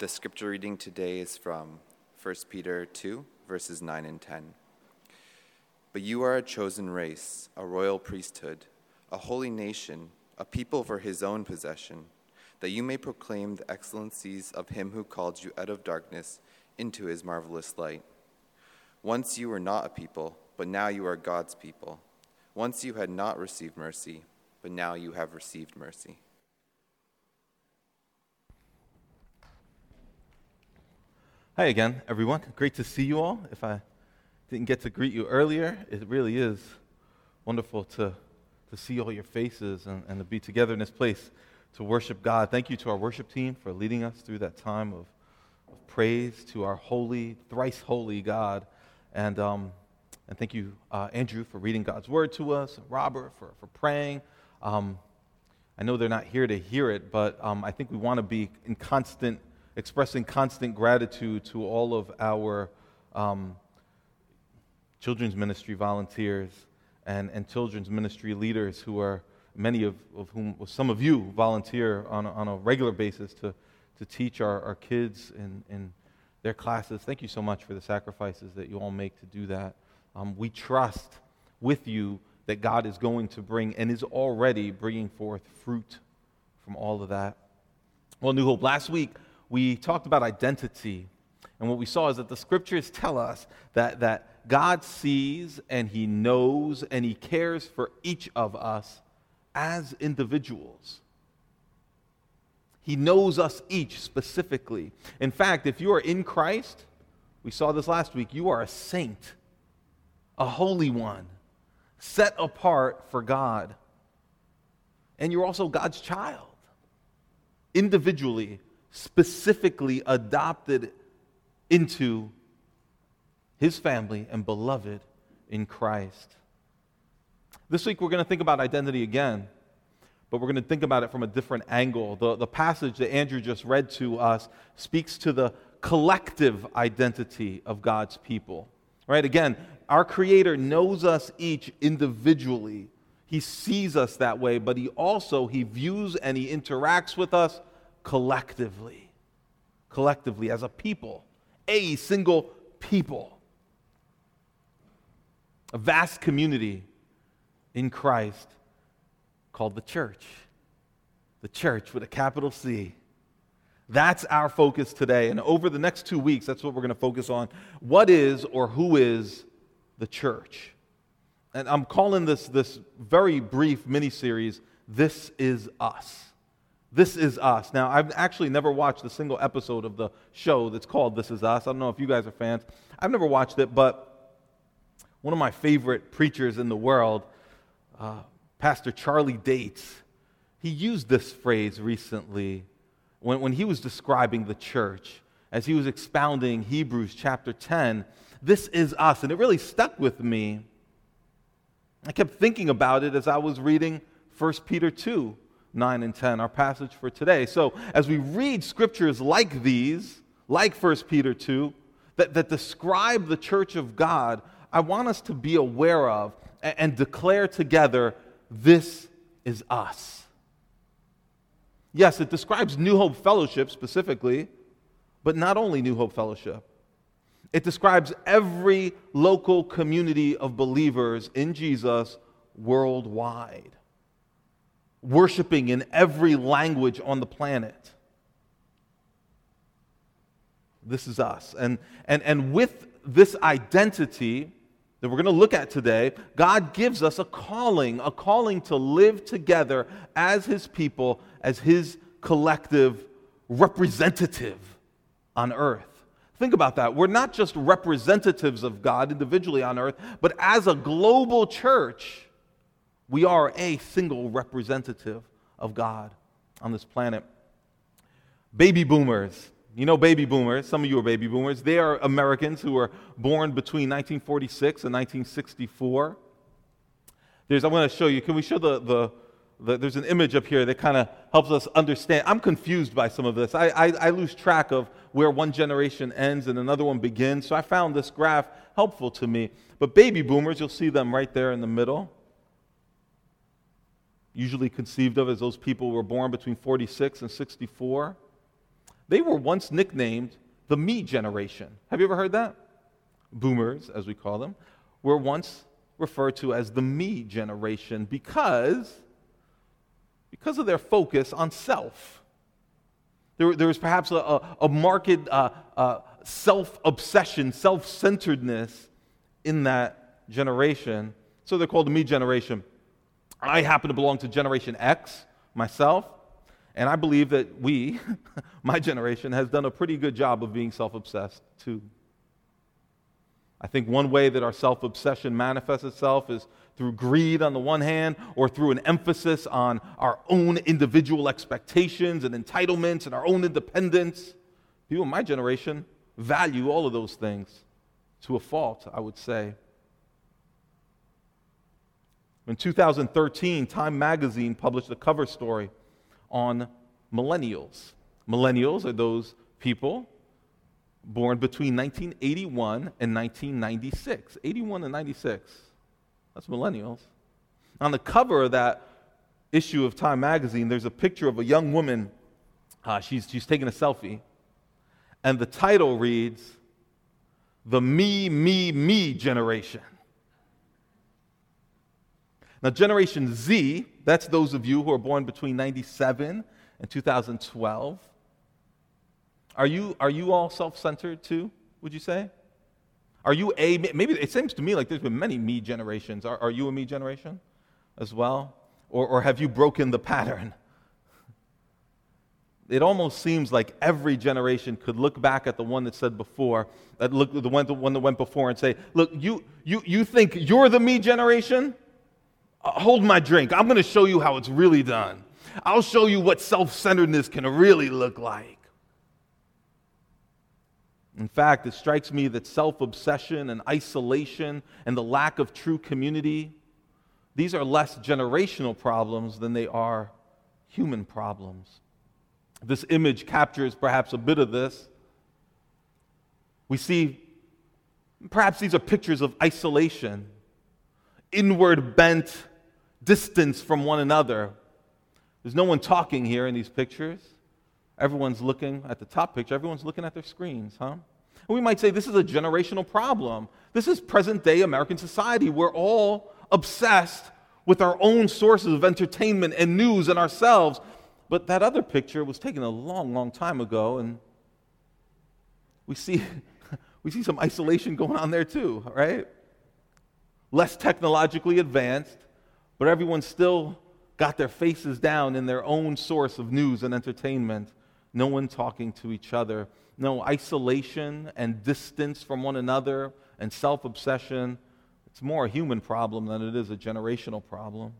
The scripture reading today is from 1 Peter 2, verses 9 and 10. But you are a chosen race, a royal priesthood, a holy nation, a people for his own possession, that you may proclaim the excellencies of him who called you out of darkness into his marvelous light. Once you were not a people, but now you are God's people. Once you had not received mercy, but now you have received mercy. Hi again, everyone. Great to see you all. If I didn't get to greet you earlier, it really is wonderful to, to see all your faces and, and to be together in this place to worship God. Thank you to our worship team for leading us through that time of, of praise to our holy, thrice holy God. And, um, and thank you, uh, Andrew, for reading God's word to us, and Robert for, for praying. Um, I know they're not here to hear it, but um, I think we want to be in constant expressing constant gratitude to all of our um, children's ministry volunteers and, and children's ministry leaders who are many of, of whom some of you volunteer on a, on a regular basis to, to teach our, our kids in, in their classes. Thank you so much for the sacrifices that you all make to do that. Um, we trust with you that God is going to bring and is already bringing forth fruit from all of that. Well, New Hope, last week we talked about identity. And what we saw is that the scriptures tell us that, that God sees and He knows and He cares for each of us as individuals. He knows us each specifically. In fact, if you are in Christ, we saw this last week, you are a saint, a holy one, set apart for God. And you're also God's child, individually specifically adopted into his family and beloved in Christ. This week we're going to think about identity again, but we're going to think about it from a different angle. The, the passage that Andrew just read to us speaks to the collective identity of God's people. Right? Again, our Creator knows us each individually. He sees us that way, but he also he views and he interacts with us collectively. Collectively, as a people, a single people, a vast community in Christ called the church. The church with a capital C. That's our focus today. And over the next two weeks, that's what we're going to focus on. What is or who is the church? And I'm calling this this very brief mini series, This Is Us. This Is Us. Now, I've actually never watched a single episode of the show that's called This Is Us. I don't know if you guys are fans. I've never watched it, but one of my favorite preachers in the world, uh, Pastor Charlie Dates, he used this phrase recently when, when he was describing the church as he was expounding Hebrews chapter 10. This is us. And it really stuck with me. I kept thinking about it as I was reading 1 Peter 2. 9 and 10, our passage for today. So, as we read scriptures like these, like 1 Peter 2, that, that describe the church of God, I want us to be aware of and, and declare together this is us. Yes, it describes New Hope Fellowship specifically, but not only New Hope Fellowship. It describes every local community of believers in Jesus worldwide worshiping in every language on the planet. This is us. And, and, and with this identity that we're going to look at today, God gives us a calling, a calling to live together as His people, as His collective representative on earth. Think about that. We're not just representatives of God individually on earth, but as a global church we are a single representative of God on this planet. Baby boomers. You know baby boomers. Some of you are baby boomers. They are Americans who were born between 1946 and 1964. There's, I'm going to show you. Can we show the, the, the there's an image up here that kind of helps us understand. I'm confused by some of this. I, I, I lose track of where one generation ends and another one begins. So I found this graph helpful to me. But baby boomers, you'll see them right there in the middle usually conceived of as those people who were born between 46 and 64. They were once nicknamed the me generation. Have you ever heard that? Boomers, as we call them, were once referred to as the me generation because, because of their focus on self. There, there was perhaps a, a, a marked uh, uh, self obsession, self centeredness in that generation. So they're called the me generation. I happen to belong to Generation X myself, and I believe that we, my generation, has done a pretty good job of being self obsessed too. I think one way that our self obsession manifests itself is through greed on the one hand, or through an emphasis on our own individual expectations and entitlements and our own independence. People in my generation value all of those things to a fault, I would say. In 2013, Time magazine published a cover story on millennials. Millennials are those people born between 1981 and 1996. 81 and 96. That's millennials. On the cover of that issue of Time magazine, there's a picture of a young woman. Uh, she's, she's taking a selfie. And the title reads, The Me, Me, Me Generation. Now, Generation Z, that's those of you who are born between 97 and 2012. Are you, are you all self centered too, would you say? Are you a, maybe it seems to me like there's been many me generations. Are, are you a me generation as well? Or, or have you broken the pattern? It almost seems like every generation could look back at the one that said before, that look, the one, the one that went before and say, look, you, you, you think you're the me generation? Uh, hold my drink. I'm going to show you how it's really done. I'll show you what self centeredness can really look like. In fact, it strikes me that self obsession and isolation and the lack of true community, these are less generational problems than they are human problems. This image captures perhaps a bit of this. We see, perhaps these are pictures of isolation, inward bent, distance from one another. There's no one talking here in these pictures. Everyone's looking at the top picture, everyone's looking at their screens, huh? And we might say this is a generational problem. This is present day American society. We're all obsessed with our own sources of entertainment and news and ourselves. But that other picture was taken a long, long time ago, and we see, we see some isolation going on there too, right? Less technologically advanced, but everyone still got their faces down in their own source of news and entertainment no one talking to each other, no isolation and distance from one another and self obsession. It's more a human problem than it is a generational problem.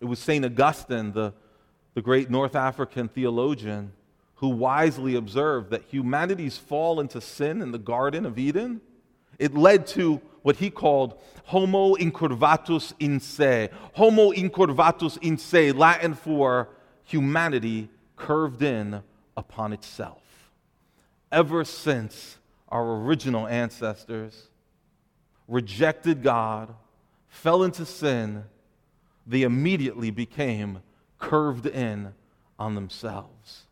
It was St. Augustine, the, the great North African theologian, who wisely observed that humanity's fall into sin in the Garden of Eden. It led to what he called homo incurvatus in se. Homo incurvatus in se, Latin for humanity curved in upon itself. Ever since our original ancestors rejected God, fell into sin, they immediately became curved in on themselves.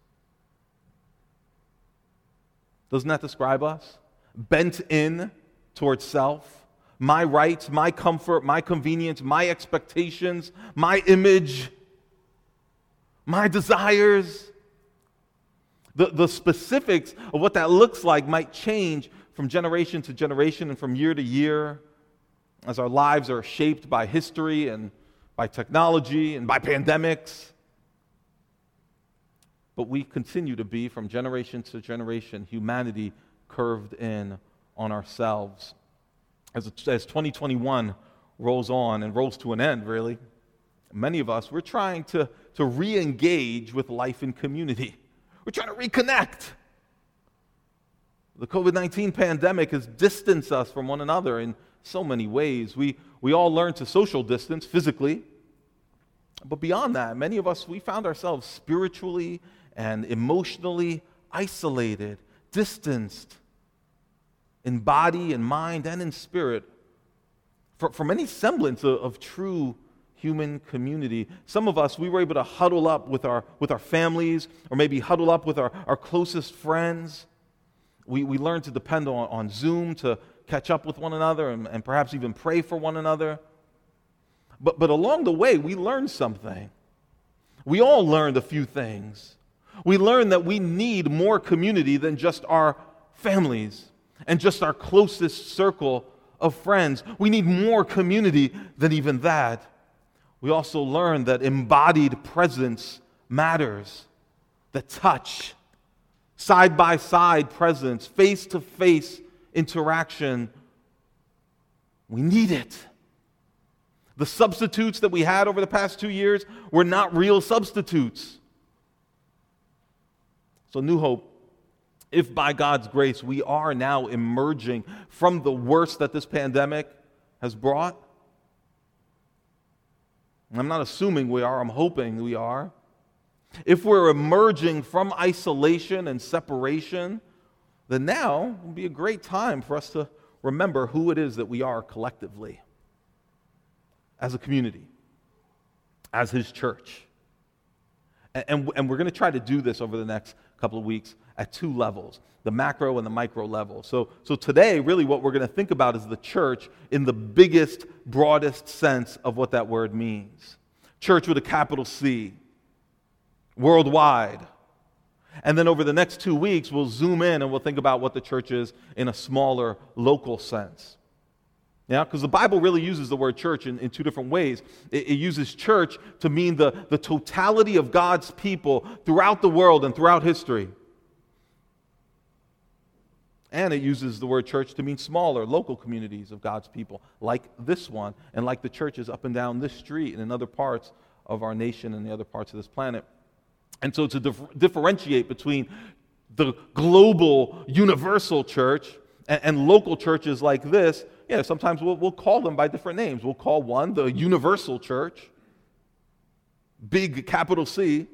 Doesn't that describe us? Bent in towards self, my rights, my comfort, my convenience, my expectations, my image, my desires. The, the specifics of what that looks like might change from generation to generation and from year to year as our lives are shaped by history and by technology and by pandemics. But we continue to be, from generation to generation, humanity curved in on ourselves. As, as 2021 rolls on and rolls to an end, really, many of us, we're trying to, to re engage with life in community. We're trying to reconnect. The COVID 19 pandemic has distanced us from one another in so many ways. We, we all learned to social distance physically. But beyond that, many of us, we found ourselves spiritually and emotionally isolated, distanced in body and mind and in spirit for, from any semblance of, of true human community. Some of us, we were able to huddle up with our, with our families or maybe huddle up with our, our closest friends. We, we learned to depend on, on Zoom to catch up with one another and, and perhaps even pray for one another. But, but along the way, we learned something. We all learned a few things. We learned that we need more community than just our families and just our closest circle of friends. We need more community than even that. We also learned that embodied presence matters, the touch, side by side presence, face to face interaction. We need it. The substitutes that we had over the past two years were not real substitutes. So, New Hope, if by God's grace we are now emerging from the worst that this pandemic has brought, I'm not assuming we are, I'm hoping we are. If we're emerging from isolation and separation, then now will be a great time for us to remember who it is that we are collectively as a community, as His church. And, and, and we're going to try to do this over the next couple of weeks at two levels the macro and the micro level. So, so today, really, what we're going to think about is the church in the biggest, broadest sense of what that word means. Church with a capital C, worldwide. And then over the next two weeks, we'll zoom in and we'll think about what the church is in a smaller, local sense. Yeah, because the Bible really uses the word church in, in two different ways. It, it, uses church to mean the, the totality of God's people throughout the world and throughout history. And it uses the word church to mean smaller, local communities of God's people, like this one, and like the churches up and down this street and in other parts of our nation and the other parts of this planet. And so to dif- differentiate between the global, universal church and, and local churches like this, yeah, sometimes we'll, we'll call them by different names. We'll call one the universal church, big capital C,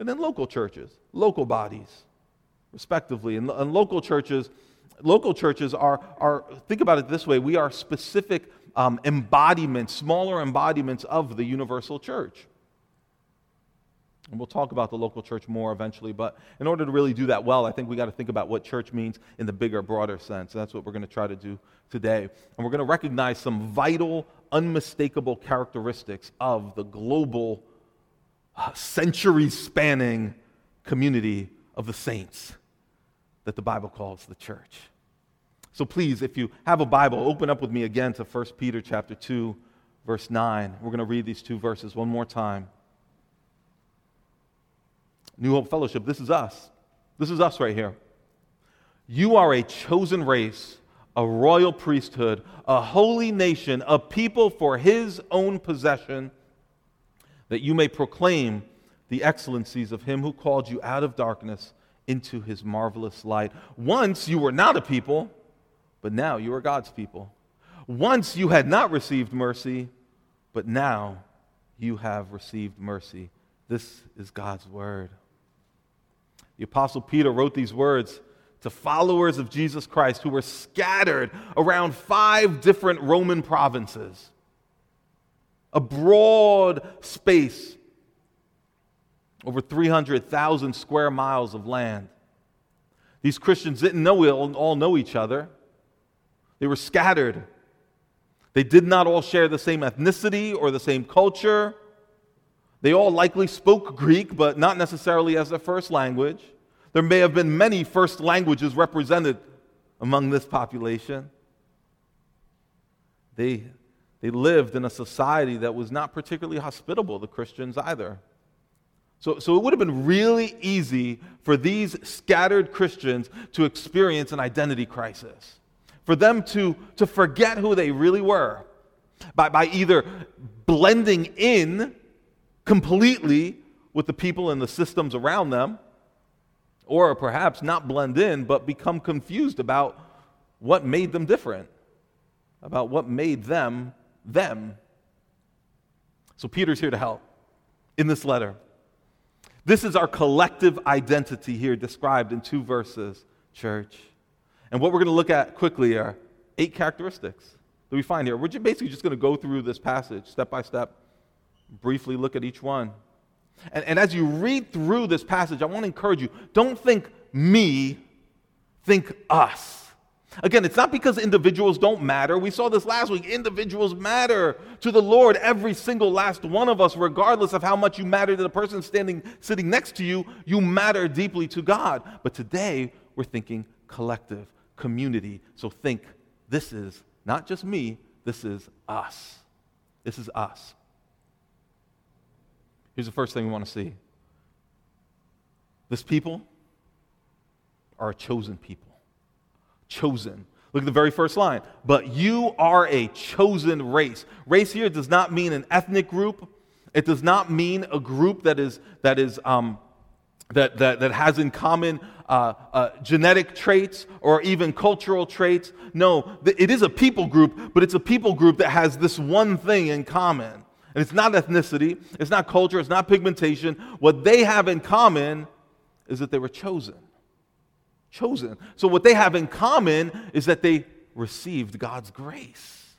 and then local churches, local bodies, respectively. And, and local churches, local churches are, are, think about it this way, we are specific um, embodiments, smaller embodiments of the universal church. And we'll talk about the local church more eventually, but in order to really do that well, I think we got to think about what church means in the bigger, broader sense. And that's what we're going to try to do today. And we're going to recognize some vital, unmistakable characteristics of the global, uh, century spanning community of the saints that the Bible calls the church. So please, if you have a Bible, open up with me again to 1 Peter chapter 2, verse 9. We're going to read these two verses one more time. New Hope Fellowship, this is us. This is us right here. You are a chosen race, a royal priesthood, a holy nation, a people for his own possession, that you may proclaim the excellencies of him who called you out of darkness into his marvelous light. Once you were not a people, but now you are God's people. Once you had not received mercy, but now you have received mercy. This is God's word. The Apostle Peter wrote these words to followers of Jesus Christ who were scattered around five different Roman provinces, a broad space, over 300,000 square miles of land. These Christians didn't know we all know each other. They were scattered. They did not all share the same ethnicity or the same culture. They all likely spoke Greek, but not necessarily as their first language. There may have been many first languages represented among this population. They, they lived in a society that was not particularly hospitable to Christians either. So, so it would have been really easy for these scattered Christians to experience an identity crisis, for them to, to forget who they really were by, by either blending in completely with the people and the systems around them, or perhaps not blend in, but become confused about what made them different, about what made them them. So Peter's here to help in this letter. This is our collective identity here described in two verses, church. And what we're going to look at quickly are eight characteristics that we find here. We're basically just going to go through this passage step by step briefly look at each one. And, and as you read through this passage, I want to encourage you don't think me, think us. Again, it's not because individuals don't matter. We saw this last week. Individuals matter to the Lord. Every single last one of us, regardless of how much you matter to the person standing sitting next to you, you matter deeply to God. But today, we're thinking collective, community. So think this is not just me, this is us. This is us. Here's the first thing we want to see this people are a chosen people. Chosen. Look at the very first line. But you are a chosen race. Race here does not mean an ethnic group. It does not mean a group that is that is um, that, that, that has in common uh, uh, genetic traits or even cultural traits. No, it is a people group, but it's a people group that has this one thing in common. And it's not ethnicity, it's not culture, it's not pigmentation. What they have in common is that they were chosen. Chosen. So, what they have in common is that they received God's grace.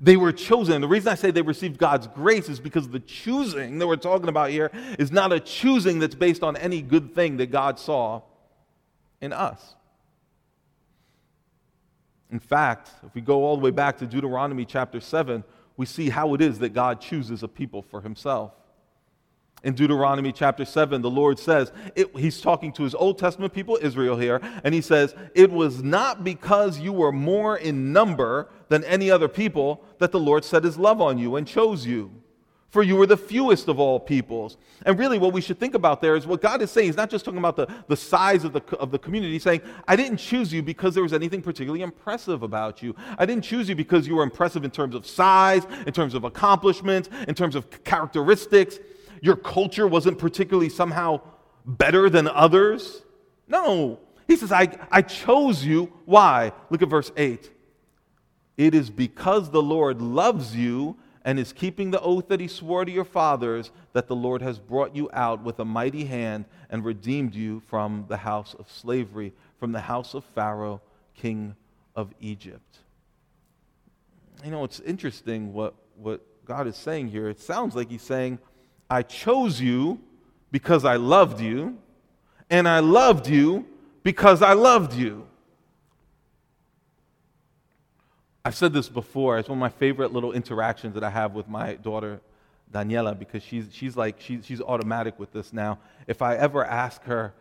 They were chosen. The reason I say they received God's grace is because the choosing that we're talking about here is not a choosing that's based on any good thing that God saw in us. In fact, if we go all the way back to Deuteronomy chapter 7, we see how it is that God chooses a people for himself. In Deuteronomy chapter 7, the Lord says, it, He's talking to His Old Testament people, Israel, here, and He says, It was not because you were more in number than any other people that the Lord set His love on you and chose you. For you were the fewest of all peoples. And really, what we should think about there is what God is saying. He's not just talking about the, the size of the, of the community. He's saying, I didn't choose you because there was anything particularly impressive about you. I didn't choose you because you were impressive in terms of size, in terms of accomplishments, in terms of characteristics your culture wasn't particularly somehow better than others. No. He says, I, I chose you. Why? Look at verse 8. It is because the Lord loves you and is keeping the oath that he swore to your fathers that the Lord has brought you out with a mighty hand and redeemed you from the house of slavery, from the house of Pharaoh, king of Egypt. You know, it's interesting what, what God is saying here. It sounds like he's saying, I chose you because I loved you, and I loved you because I loved you. I've said this before. It's one of my favorite little interactions that I have with my daughter, Daniela, because she's, she's like, she's, she's automatic with this now. If I ever ask her,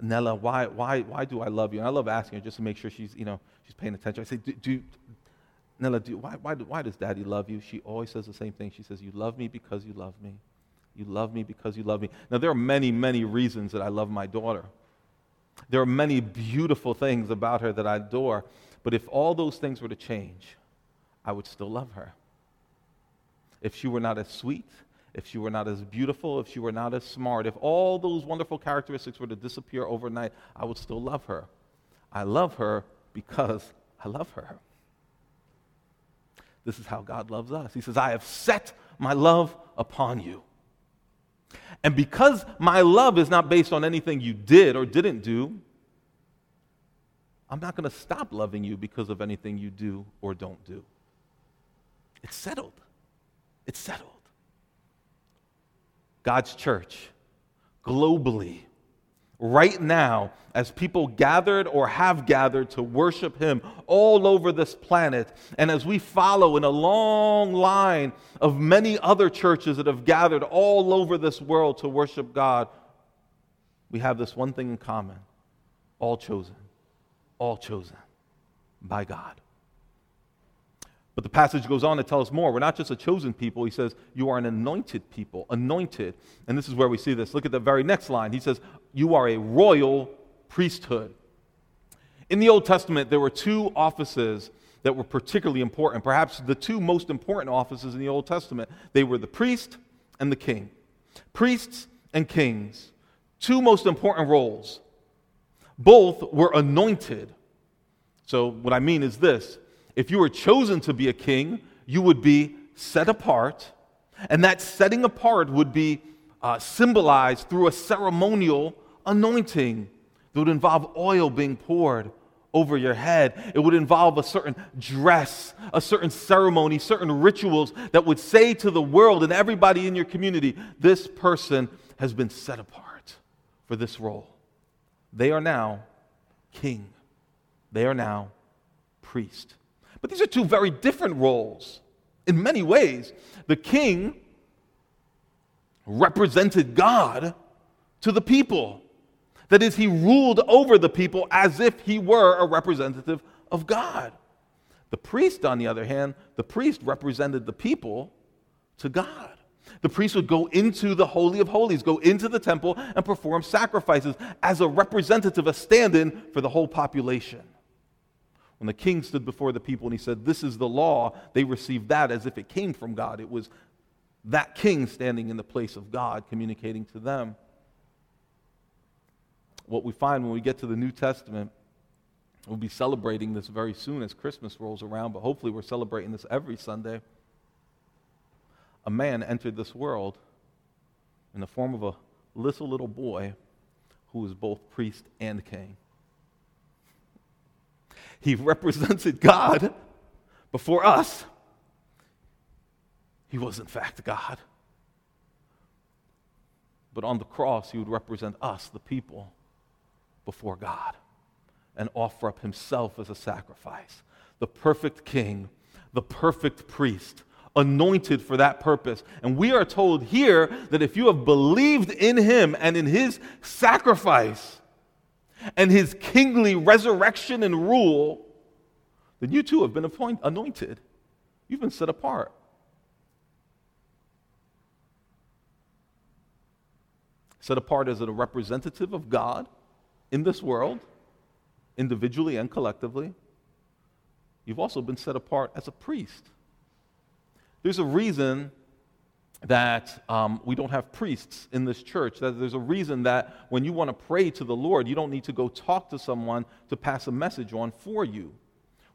Nella, why, why, why do I love you? And I love asking her just to make sure she's, you know, she's paying attention. I say, do, do Nella, do, why, why, why does daddy love you? She always says the same thing. She says, you love me because you love me. You love me because you love me. Now, there are many, many reasons that I love my daughter. There are many beautiful things about her that I adore. But if all those things were to change, I would still love her. If she were not as sweet, if she were not as beautiful, if she were not as smart, if all those wonderful characteristics were to disappear overnight, I would still love her. I love her because I love her. This is how God loves us. He says, I have set my love upon you. And because my love is not based on anything you did or didn't do, I'm not going to stop loving you because of anything you do or don't do. It's settled. It's settled. God's church, globally, right now as people gathered or have gathered to worship Him all over this planet, and as we follow in a long line of many other churches that have gathered all over this world to worship God, we have this one thing in common all chosen, all chosen by God. But the passage goes on to tell us more. We're not just a chosen people. He says, You are an anointed people, anointed. And this is where we see this. Look at the very next line. He says, You are a royal priesthood. In the Old Testament, there were two offices that were particularly important, perhaps the two most important offices in the Old Testament. They were the priest and the king. Priests and kings, two most important roles. Both were anointed. So, what I mean is this if you were chosen to be a king, you would be set apart, and that setting apart would be uh, symbolized through a ceremonial anointing that would involve oil being poured over your head. It would involve a certain dress, a certain ceremony, certain rituals that would say to the world and everybody in your community, this person has been set apart for this role. They are now king, they are now priest. But these are two very different roles in many ways. The king represented God to the people. That is, he ruled over the people as if he were a representative of God. The priest, on the other hand, the priest represented the people to God. The priest would go into the Holy of Holies, go into the temple, and perform sacrifices as a representative, a stand in for the whole population. When the king stood before the people and he said, This is the law, they received that as if it came from God. It was that king standing in the place of God communicating to them what we find when we get to the New Testament, we'll be celebrating this very soon as Christmas rolls around, but hopefully we're celebrating this every Sunday. A man entered this world in the form of a little, little boy who was both priest and king. He represented God before us. He was, in fact, God. But on the cross, he would represent us, the people before God and offer up himself as a sacrifice. The perfect king, the perfect priest, anointed for that purpose. And we are told here that if you have believed in him and in his sacrifice and his kingly resurrection and rule, then you too have been appoint- anointed. You've been set apart. Set apart as a representative of God in this world, individually and collectively, you've also been set apart as a priest. There's a reason that um, we don't have priests in this church. That there's a reason that when you want to pray to the Lord, you don't need to go talk to someone to pass a message on for you.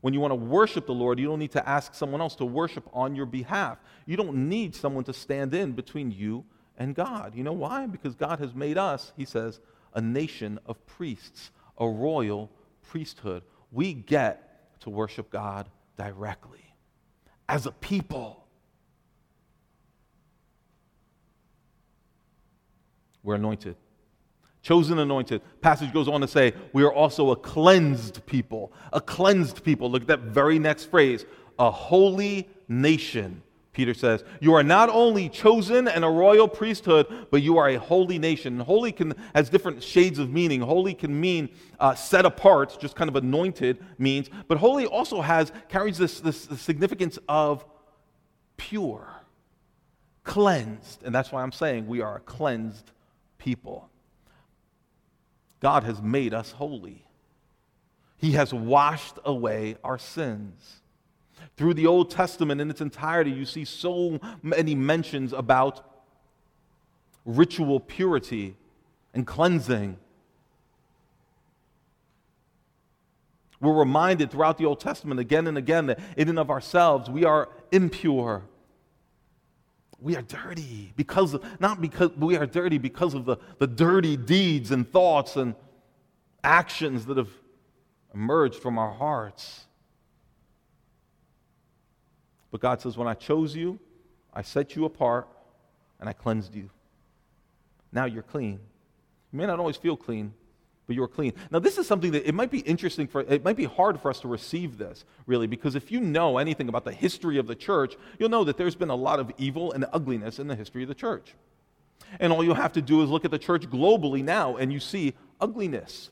When you want to worship the Lord, you don't need to ask someone else to worship on your behalf. You don't need someone to stand in between you and God. You know why? Because God has made us, he says, a nation of priests, a royal priesthood. We get to worship God directly as a people. We're anointed. Chosen, anointed. Passage goes on to say, we are also a cleansed people. A cleansed people. Look at that very next phrase a holy nation Peter says, You are not only chosen and a royal priesthood, but you are a holy nation. holy can, has different shades of meaning. Holy can mean uh, set apart, just kind of anointed means, but holy also has, carries this, this, this significance of pure, cleansed. And that's why I'm saying we are a cleansed people. God has made us holy, He has washed away our sins. Through the Old Testament in its entirety, you see so many mentions about ritual purity and cleansing. We're reminded throughout the Old Testament again and again that in and of ourselves we are impure. We are dirty because of, not because we are dirty because of the, the dirty deeds and thoughts and actions that have emerged from our hearts. But God says, When I chose you, I set you apart, and I cleansed you. Now you're clean. You may not always feel clean, but you're clean. Now, this is something that it might be interesting for, it might be hard for us to receive this, really, because if you know anything about the history of the church, you'll know that there's been a lot of evil and ugliness in the history of the church. And all you have to do is look at the church globally now, and you see ugliness,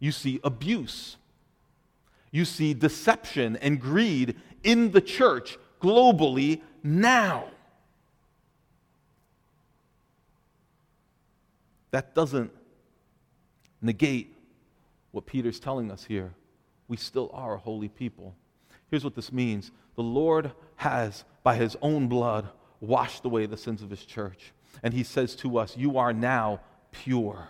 you see abuse, you see deception and greed in the church globally now. That doesn't negate what Peter's telling us here. We still are a holy people. Here's what this means the Lord has, by his own blood, washed away the sins of his church. And he says to us, You are now pure.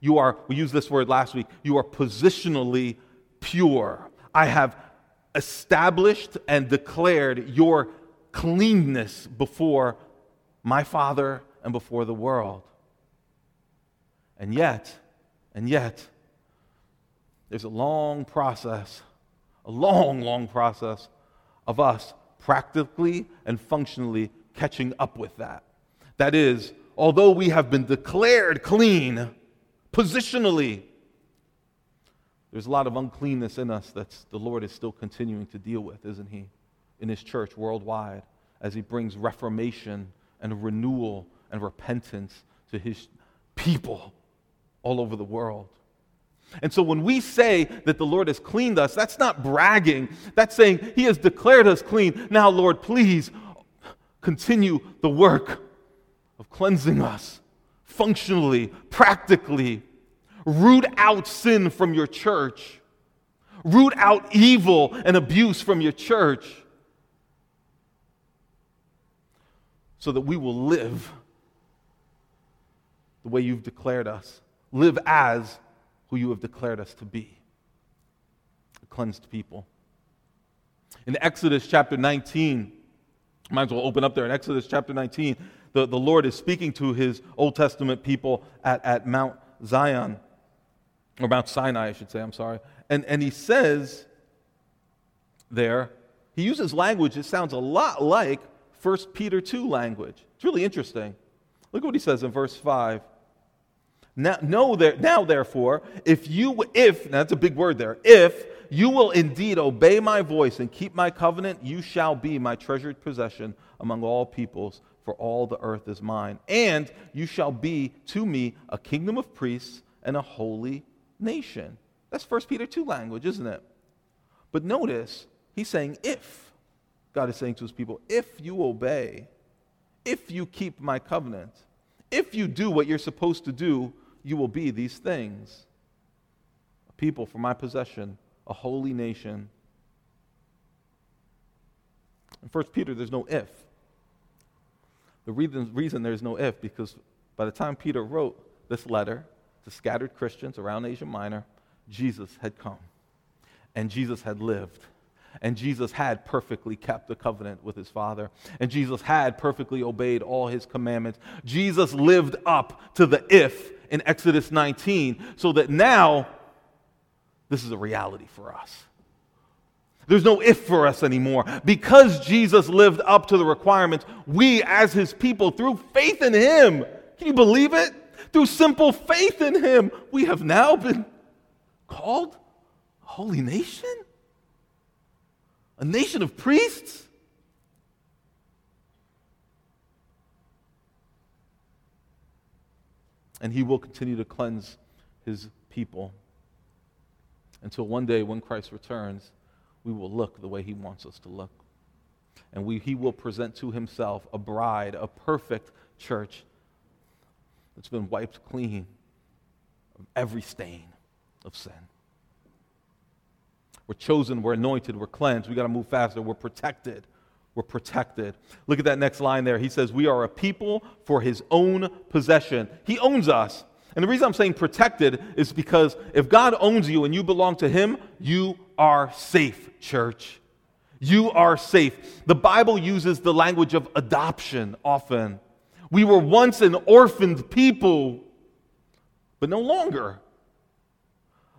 You are, we used this word last week, you are positionally pure. I have established and declared your cleanness before my Father and before the world. And yet, and yet, there's a long process, a long, long process of us practically and functionally catching up with that. That is, although we have been declared clean positionally, there's a lot of uncleanness in us that the Lord is still continuing to deal with, isn't He? In His church worldwide, as He brings reformation and renewal and repentance to His people all over the world. And so when we say that the Lord has cleaned us, that's not bragging. That's saying He has declared us clean. Now, Lord, please continue the work of cleansing us functionally, practically. Root out sin from your church. Root out evil and abuse from your church so that we will live the way you've declared us. Live as who you have declared us to be a cleansed people. In Exodus chapter 19, might as well open up there. In Exodus chapter 19, the, the Lord is speaking to his Old Testament people at, at Mount Zion, or Mount Sinai, I should say, I'm sorry. And, and he says there, he uses language that sounds a lot like 1 Peter 2 language. It's really interesting. Look what he says in verse 5. Now, there, now, therefore, if you, if, now that's a big word there, if you will indeed obey my voice and keep my covenant, you shall be my treasured possession among all peoples, for all the earth is mine. And you shall be to me a kingdom of priests and a holy nation. That's 1 Peter 2 language, isn't it? But notice, he's saying, if. God is saying to his people, if you obey, if you keep my covenant, if you do what you're supposed to do, you will be these things a people for my possession, a holy nation. In 1 Peter, there's no if. The reason, reason there's no if, because by the time Peter wrote this letter to scattered Christians around Asia Minor, Jesus had come and Jesus had lived. And Jesus had perfectly kept the covenant with his Father. And Jesus had perfectly obeyed all his commandments. Jesus lived up to the if in Exodus 19, so that now this is a reality for us. There's no if for us anymore. Because Jesus lived up to the requirements, we, as his people, through faith in him, can you believe it? Through simple faith in him, we have now been called a holy nation, a nation of priests. and he will continue to cleanse his people until one day when Christ returns, we will look the way he wants us to look. And we, he will present to himself a bride, a perfect church that's been wiped clean of every stain of sin. We're chosen, we're anointed, we're cleansed. We got to move faster, we're protected we're protected. Look at that next line there. He says, We are a people for his own possession. He owns us. And the reason I'm saying protected is because if God owns you and you belong to him, you are safe, church. You are safe. The Bible uses the language of adoption often. We were once an orphaned people, but no longer.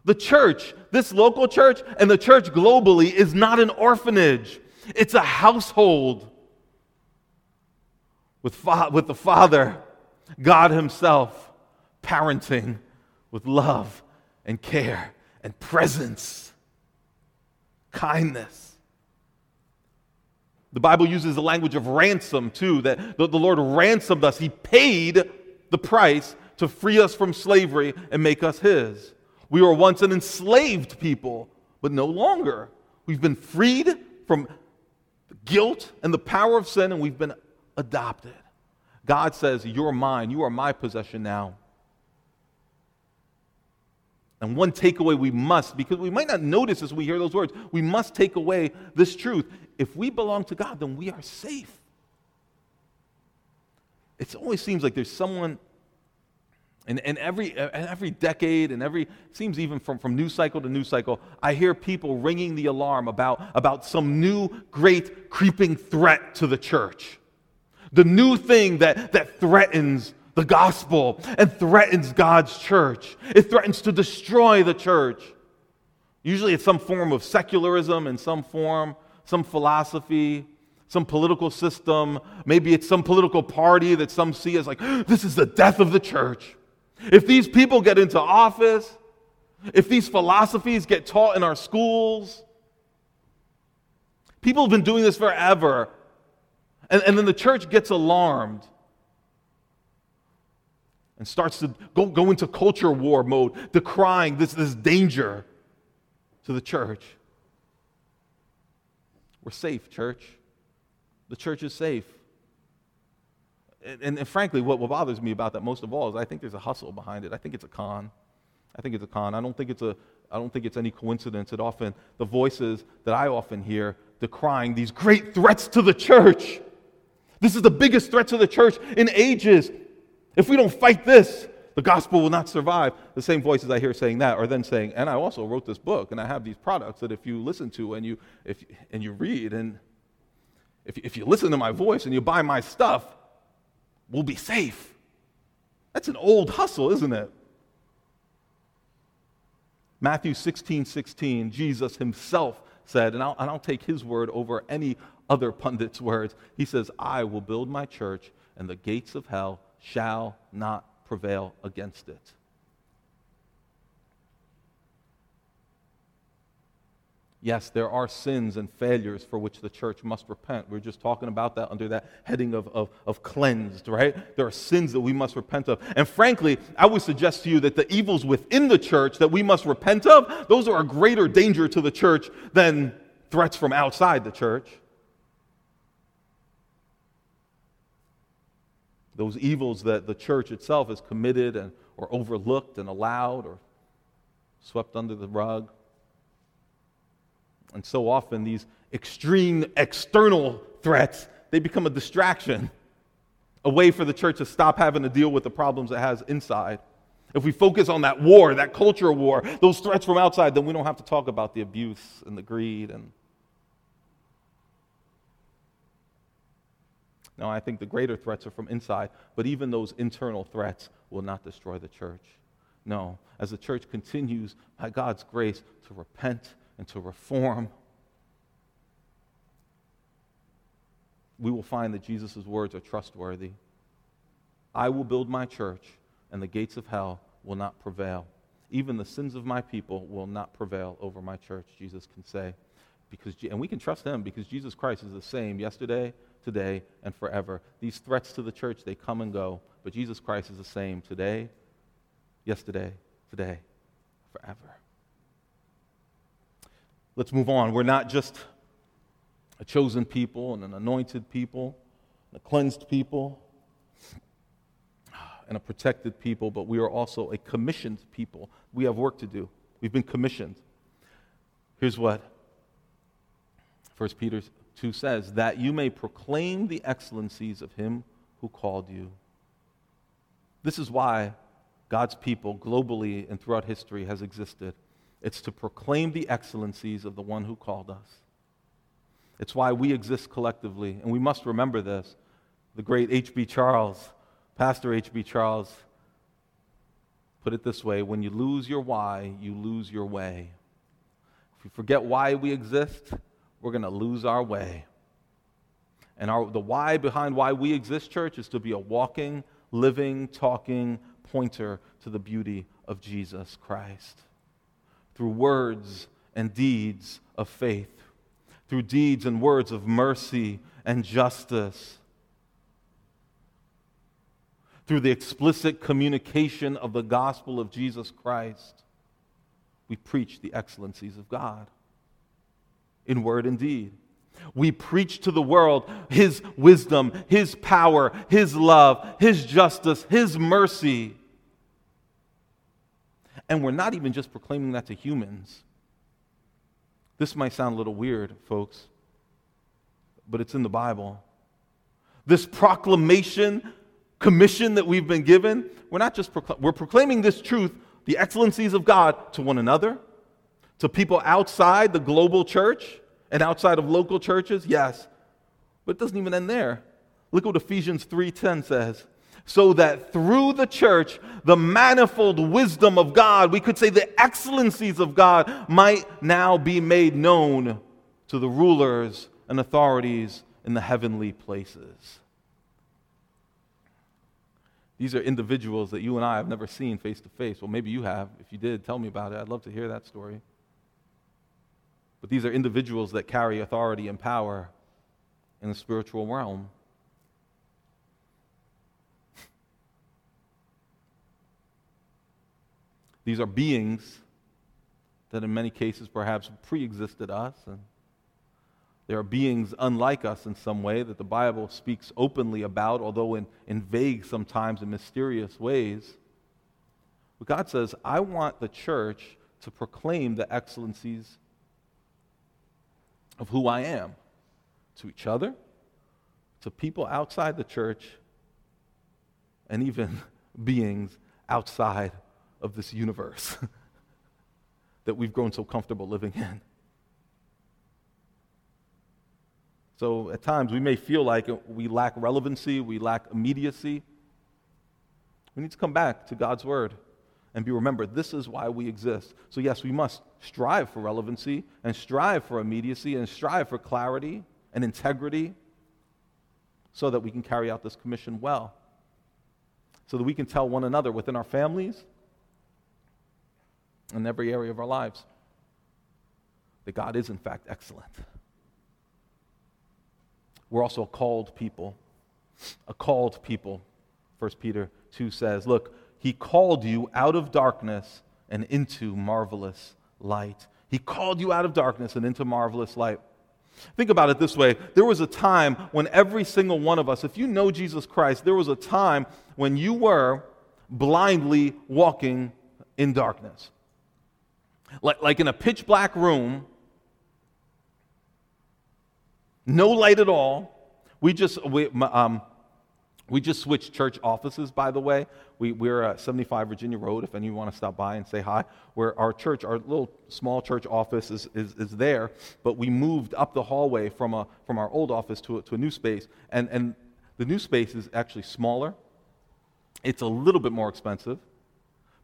The church, this local church, and the church globally is not an orphanage. It's a household with, fa- with the Father, God Himself, parenting with love and care and presence, kindness. The Bible uses the language of ransom too, that the, Lord ransomed us. He paid the price to free us from slavery and make us His. We were once an enslaved people, but no longer. We've been freed from guilt and the power of sin, and we've been adopted. God says, You're mine. You are my possession now. And one takeaway we must, because we might not notice as we hear those words, we must take away this truth. If we belong to God, then we are safe. It always seems like there's someone and, and every, uh, every decade and every, seems even from, from news cycle to news cycle, I hear people ringing the alarm about, about some new great creeping threat to the church. The new thing that, that threatens the gospel and threatens God's church. It threatens to destroy the church. Usually it's some form of secularism in some form, some philosophy, some political system. Maybe it's some political party that some see as like, this is the death of the church. If these people get into office, if these philosophies get taught in our schools, people have been doing this forever. And, and then the church gets alarmed and starts to go, go into culture war mode, decrying this, this danger to the church. We're safe, church. The church is safe. And, and, frankly, what, what bothers me about that most of all is I think there's a hustle behind it. I think it's a con. I think it's a con. I don't think it's a I don't think it's any coincidence that often the voices that I often hear decrying these great threats to the church. This is the biggest threat to the church in ages. If we don't fight this, the gospel will not survive. The same voices I hear saying that are then saying, and I also wrote this book and I have these products that if you listen to and you, if, and you read and if, if you listen to my voice and you buy my stuff, we'll be safe. That's an old hustle, isn't it? Matthew 16, 16, Jesus himself said, and I'll, and I'll take his word over any other pundit's words. He says, I will build my church, and the gates of hell shall not prevail against it. Yes, there are sins and failures for which the church must repent. We are just talking about that under that heading of, of, of, cleansed, right? There are sins that we must repent of. And frankly, I would suggest to you that the evils within the church that we must repent of, those are a greater danger to the church than threats from outside the church. Those evils that the church itself has committed and, or overlooked and allowed or swept under the rug. And so often these extreme external threats, they become a distraction, a way for the church to stop having to deal with the problems it has inside. If we focus on that war, that culture war, those threats from outside, then we don't have to talk about the abuse and the greed and No, I think the greater threats are from inside, but even those internal threats will not destroy the church. No, as the church continues, by God's grace, to repent and to reform, we will find that Jesus' words are trustworthy. I will build my church, and the gates of hell will not prevail. Even the sins of my people will not prevail over my church, Jesus can say. Because, and we can trust him because Jesus Christ is the same yesterday, today, and forever. These threats to the church, they come and go, but Jesus Christ is the same today, yesterday, today, forever. Let's move on. We're not just a chosen people and an anointed people, a cleansed people, and a protected people, but we are also a commissioned people. We have work to do. We've been commissioned. Here's what 1 Peter 2 says, that you may proclaim the excellencies of him who called you. This is why God's people globally and throughout history has existed. It's to proclaim the excellencies of the one who called us. It's why we exist collectively, and we must remember this. The great H.B. Charles, Pastor H.B. Charles, put it this way when you lose your why, you lose your way. If you forget why we exist, we're going to lose our way. And our, the why behind why we exist, church, is to be a walking, living, talking pointer to the beauty of Jesus Christ. Through words and deeds of faith, through deeds and words of mercy and justice, through the explicit communication of the gospel of Jesus Christ, we preach the excellencies of God in word and deed. We preach to the world His wisdom, His power, His love, His justice, His mercy. And we're not even just proclaiming that to humans. This might sound a little weird, folks, but it's in the Bible. This proclamation, commission that we've been given, we're not just we're proclaiming this truth, the excellencies of God, to one another to people outside the global church and outside of local churches? Yes. But it doesn't even end there. Look what Ephesians 3:10 says. so that through the church, the manifold wisdom of God, we could say the excellencies of God, might now be made known to the rulers and authorities in the heavenly places. These are individuals that you and I have never seen face to face. Well, maybe you have. If you did, tell me about it. I'd love to hear that story. But these are individuals that carry authority and power in the spiritual realm. These are beings that, in many cases, perhaps pre existed us. And there are beings unlike us in some way that the Bible speaks openly about, although in, in vague, sometimes in mysterious ways. But God says, I want the church to proclaim the excellencies of who I am to each other, to people outside the church, and even beings outside of this universe that we've grown so comfortable living in. So at times we may feel like we lack relevancy, we lack immediacy. We need to come back to God's Word and be remembered this is why we exist. So, yes, we must strive for relevancy and strive for immediacy and strive for clarity and integrity so that we can carry out this commission well. So that we can tell one another within our families, in every area of our lives that God is, in fact, excellent. We're also a called people. A called people. 1 Peter 2 says, Look, he called you out of darkness and into marvelous light. He called you out of darkness and into marvelous light. Think about it this way there was a time when every single one of us, if you know Jesus Christ, there was a time when you were blindly walking in darkness. Like, like in a pitch black room, no light at all. We just, we, um, we just switched church offices, by the way. We, we're at 75 Virginia Road, if any of you want to stop by and say hi. Where our church, our little small church office is, is, is there, but we moved up the hallway from, a, from our old office to a, to a new space. And, and the new space is actually smaller. It's a little bit more expensive.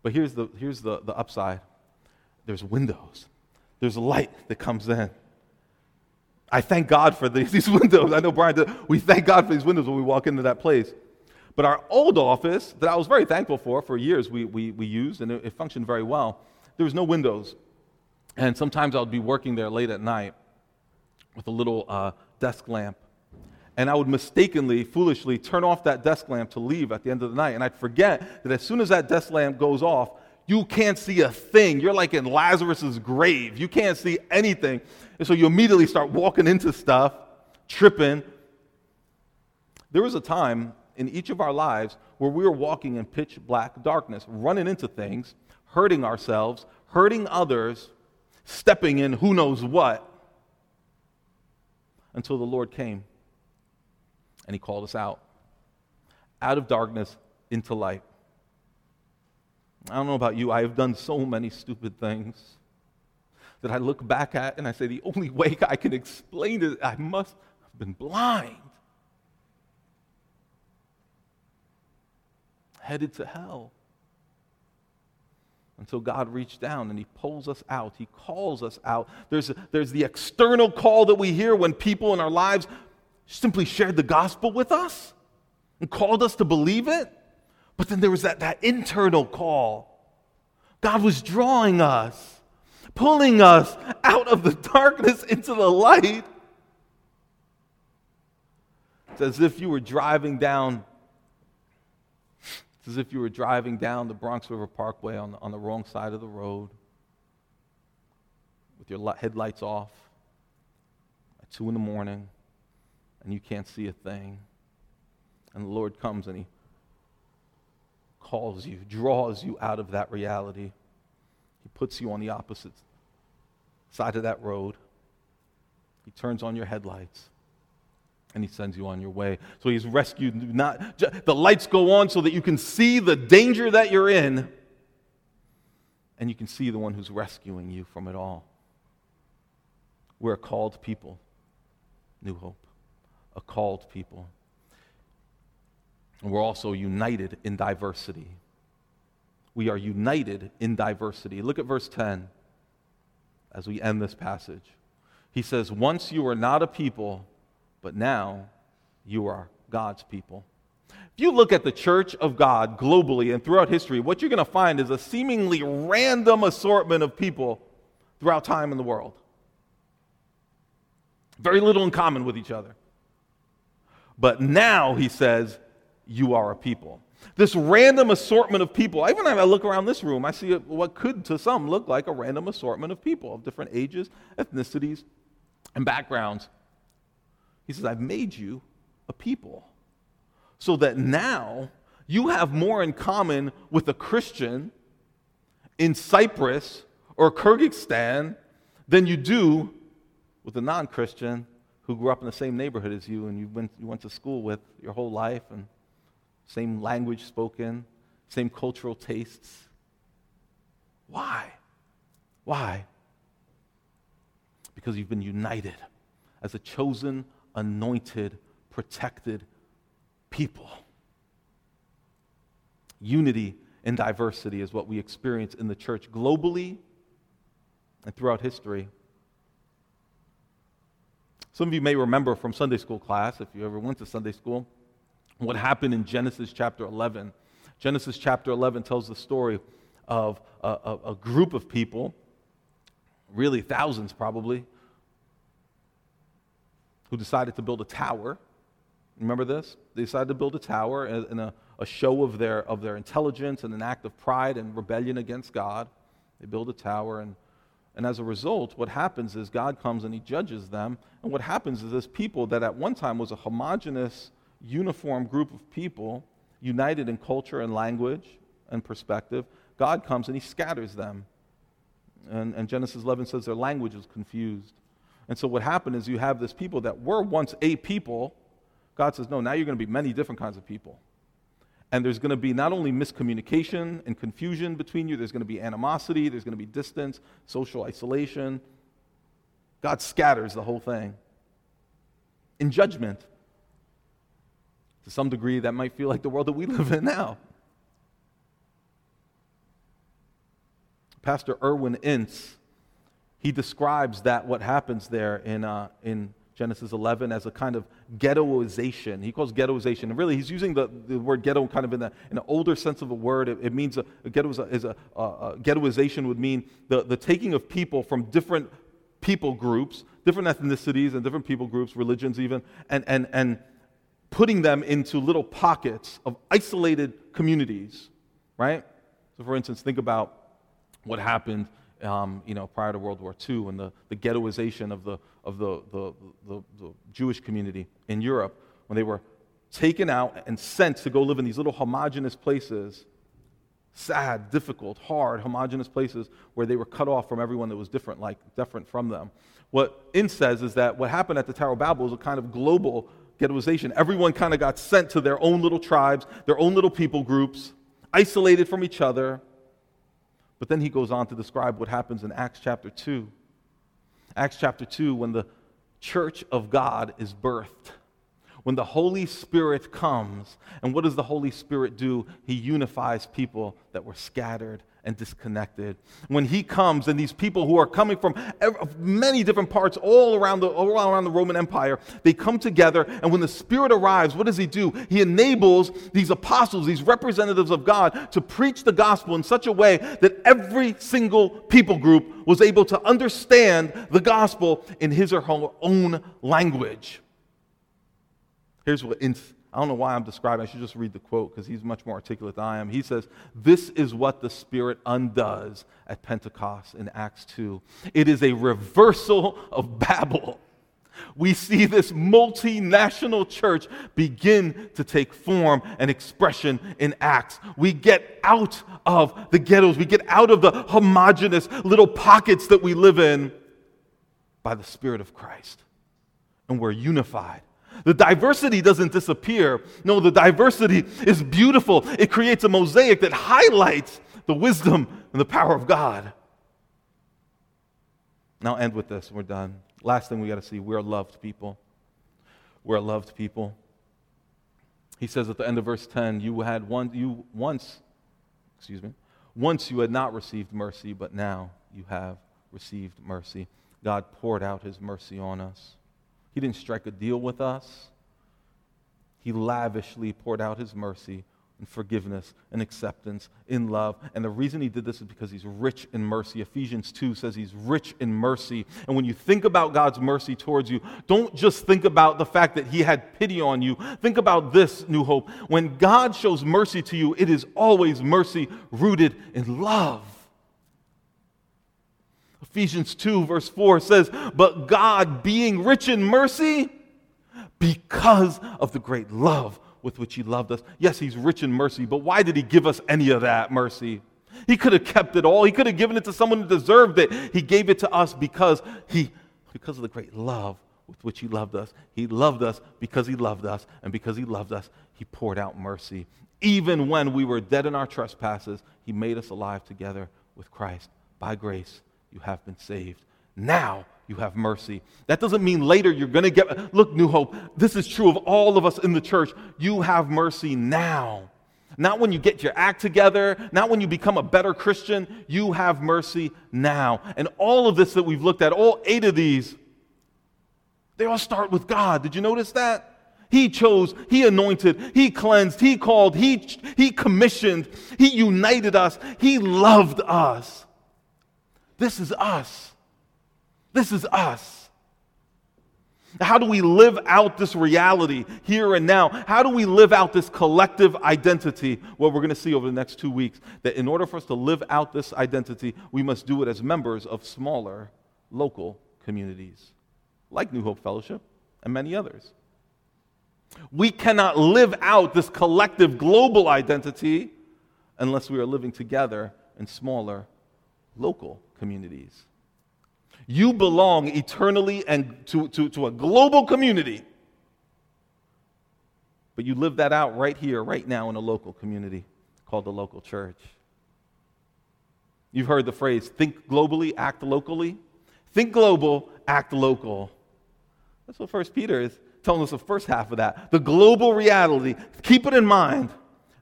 But here's the, here's the, the upside there's windows, there's light that comes in. I thank God for these, these windows. I know Brian, did, we thank God for these windows when we walk into that place. But our old office, that I was very thankful for for years, we, we, we used, and it, it functioned very well. There was no windows. And sometimes I would be working there late at night with a little uh, desk lamp. And I would mistakenly, foolishly turn off that desk lamp to leave at the end of the night. And I'd forget that as soon as that desk lamp goes off, you can't see a thing. You're like in Lazarus's grave. You can't see anything. And so you immediately start walking into stuff, tripping. There was a time in each of our lives where we were walking in pitch black darkness, running into things, hurting ourselves, hurting others, stepping in who knows what, until the Lord came and He called us out. Out of darkness into light. I don't know about you, I have done so many stupid things that I look back at and I say, the only way I can explain it, I must have been blind. Headed to hell. Until God reached down and He pulls us out. He calls us out. There's, there's the external call that we hear when people in our lives simply shared the gospel with us and called us to believe it. But then there was that, that internal call. God was drawing us, pulling us out of the darkness into the light. It's as if you were driving down, it's as if you were driving down the Bronx River Parkway on on the wrong side of the road with your headlights off at 2 in the morning and you can't see a thing. And the Lord comes and He calls you, draws you out of that reality. He puts you on the opposite side of that road. He turns on your headlights and he sends you on your way. So he's rescued not the lights go on so that you can see the danger that you're in and you can see the one who's rescuing you from it all. We're a called people. New hope. A called people. And we're also united in diversity. We are united in diversity. Look at verse 10 as we end this passage. He says, Once you were not a people, but now you are God's people. If you look at the church of God globally and throughout history, what you're going to find is a seemingly random assortment of people throughout time in the world. Very little in common with each other. But now, he says, you are a people. This random assortment of people, even when I look around this room, I see what could to some look like a random assortment of people of different ages, ethnicities, and backgrounds. He says, I've made you a people so that now you have more in common with a Christian in Cyprus or Kyrgyzstan than you do with a non Christian who grew up in the same neighborhood as you and you went, you went to school with your whole life and same language spoken, same cultural tastes. Why? Why? Because you've been united as a chosen, anointed, protected people. Unity and diversity is what we experience in the church globally and throughout history. Some of you may remember from Sunday school class, if you ever went to Sunday school, what happened in Genesis chapter 11. Genesis chapter 11 tells the story of a, a, a group of people, really thousands probably, who decided to build a tower Remember this? They decided to build a tower in a, a show of their, of their intelligence and an act of pride and rebellion against God. They build a tower, and, and as a result, what happens is God comes and He judges them. And what happens is this people that at one time was a homogenous, uniform group of people, united in culture and language and perspective, God comes and He scatters them. And, and Genesis 11 says their language was confused. And so what happened is you have this people that were once a people God says, no, now you're going to be many different kinds of people. And there's going to be not only miscommunication and confusion between you, there's going to be animosity, there's going to be distance, social isolation. God scatters the whole thing in judgment. To some degree, that might feel like the world that we live in now. Pastor Irwyn Ince, he describes that what happens there in, uh, in Genesis 11 as a kind of ghettoization. He calls ghettoization. And really, he's using the, the word ghetto kind of in, the, in an older sense of the word. It, it means a, a ghetto is a, is a, a, ghettoization would mean the, the taking of people from different people groups, different ethnicities and different people groups, religions even, and, and, and putting them into little pockets of isolated communities, right? So, for instance, think about what happened um, you know, prior to World War II and the, the ghettoization of, the, of the, the, the, the Jewish community in Europe when they were taken out and sent to go live in these little homogenous places sad, difficult, hard, homogenous places where they were cut off from everyone that was different, like different from them. What Ince says is that what happened at the Tower of Babel was a kind of global ghettoization. Everyone kind of got sent to their own little tribes, their own little people groups, isolated from each other, but then he goes on to describe what happens in Acts chapter 2. Acts chapter 2, when the church of God is birthed when the Holy Spirit comes, and what does the Holy Spirit do? He unifies people that were scattered and disconnected. When He comes, and these people who are coming from many different parts all around the, all around the Roman Empire, they come together, and when the Spirit arrives, what does He do? He enables these apostles, these representatives of God, to preach the gospel in such a way that every single people group was able to understand the gospel in his or her own language. Here's what, in, I don't know why I'm describing, I should just read the quote because he's much more articulate than I am. He says, This is what the Spirit undoes at Pentecost in Acts 2. It is a reversal of Babel. We see this multinational church begin to take form and expression in Acts. We get out of the ghettos, we get out of the homogenous little pockets that we live in by the Spirit of Christ. And we're unified the diversity doesn't disappear. No, the diversity is beautiful. It creates a mosaic that highlights the wisdom and the power of God. Now, end with this. We're done. Last thing we got to see we're loved people. We're loved people. He says at the end of verse 10, you had one, you once, excuse me, once you had not received mercy, but now you have received mercy. God poured out his mercy on us. He didn't strike a deal with us. He lavishly poured out his mercy and forgiveness and acceptance in love. And the reason he did this is because he's rich in mercy. Ephesians 2 says he's rich in mercy. And when you think about God's mercy towards you, don't just think about the fact that he had pity on you. Think about this, New Hope. When God shows mercy to you, it is always mercy rooted in love. Ephesians 2, verse 4 says, But God, being rich in mercy, because of the great love with which he loved us. Yes, he's rich in mercy, but why did he give us any of that mercy? He could have kept it all. He could have given it to someone who deserved it. He gave it to us because he because of the great love with which he loved us. He loved us because he loved us, and because he loved us, he poured out mercy. Even when we were dead in our trespasses, he made us alive together with Christ. By grace, you have been saved. Now you have mercy. That doesn't mean later you're going to get. Look, New Hope, this is true of all of us in the church. You have mercy now. Not when you get your act together, not when you become a better Christian. You have mercy now. And all of this that we've looked at, all eight of these, they all start with God. Did you notice that? He chose, He anointed, He cleansed, He called, He, he commissioned, He united us, He loved us. This is us. This is us. How do we live out this reality here and now? How do we live out this collective identity? What we're going to see over the next two weeks that in order for us to live out this identity, we must do it as members of smaller local communities, like New Hope Fellowship and many others. We cannot live out this collective global identity unless we are living together in smaller local communities. You belong eternally and to, to, to a global community. But you live that out right here, right now, in a local community called the local church. You've heard the phrase think globally, act locally. Think global, act local. That's what First Peter is telling us the first half of that. The global reality. Keep it in mind.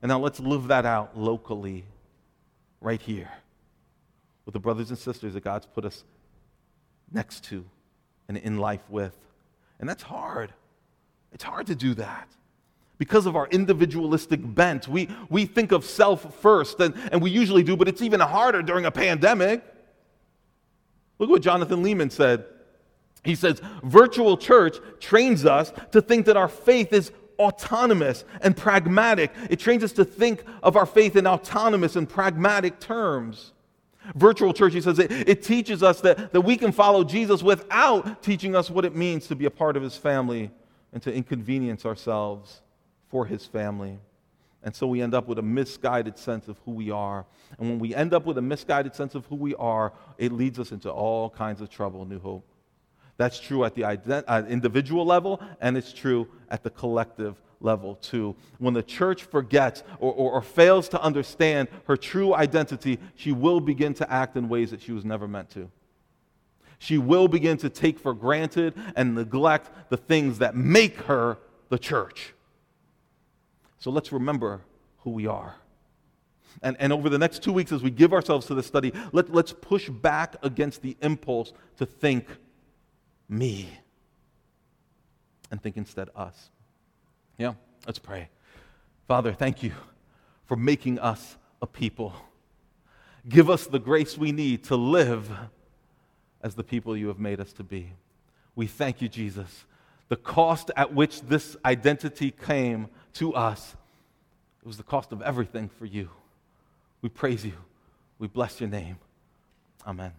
And now let's live that out locally, right here, with the brothers and sisters that God's put us next to and in life with. And that's hard. It's hard to do that. Because of our individualistic bent, we, we think of self first, and, and we usually do, but it's even harder during a pandemic. Look what Jonathan Leeman said. He says, Virtual church trains us to think that our faith is autonomous and pragmatic. It trains us to think of our faith in autonomous and pragmatic terms. Virtual church, he says, it, it teaches us that, that we can follow Jesus without teaching us what it means to be a part of his family and to inconvenience ourselves for his family. And so we end up with a misguided sense of who we are. And when we end up with a misguided sense of who we are, it leads us into all kinds of trouble, New Hope. That's true at the uh, individual level, and it's true at the collective level too. When the church forgets or, or, or, fails to understand her true identity, she will begin to act in ways that she was never meant to. She will begin to take for granted and neglect the things that make her the church. So let's remember who we are. And, and over the next two weeks, as we give ourselves to this study, let, let's push back against the impulse to think me and think instead us. Yeah, let's pray. Father, thank you for making us a people. Give us the grace we need to live as the people you have made us to be. We thank you, Jesus. The cost at which this identity came to us, it was the cost of everything for you. We praise you. We bless your name. Amen.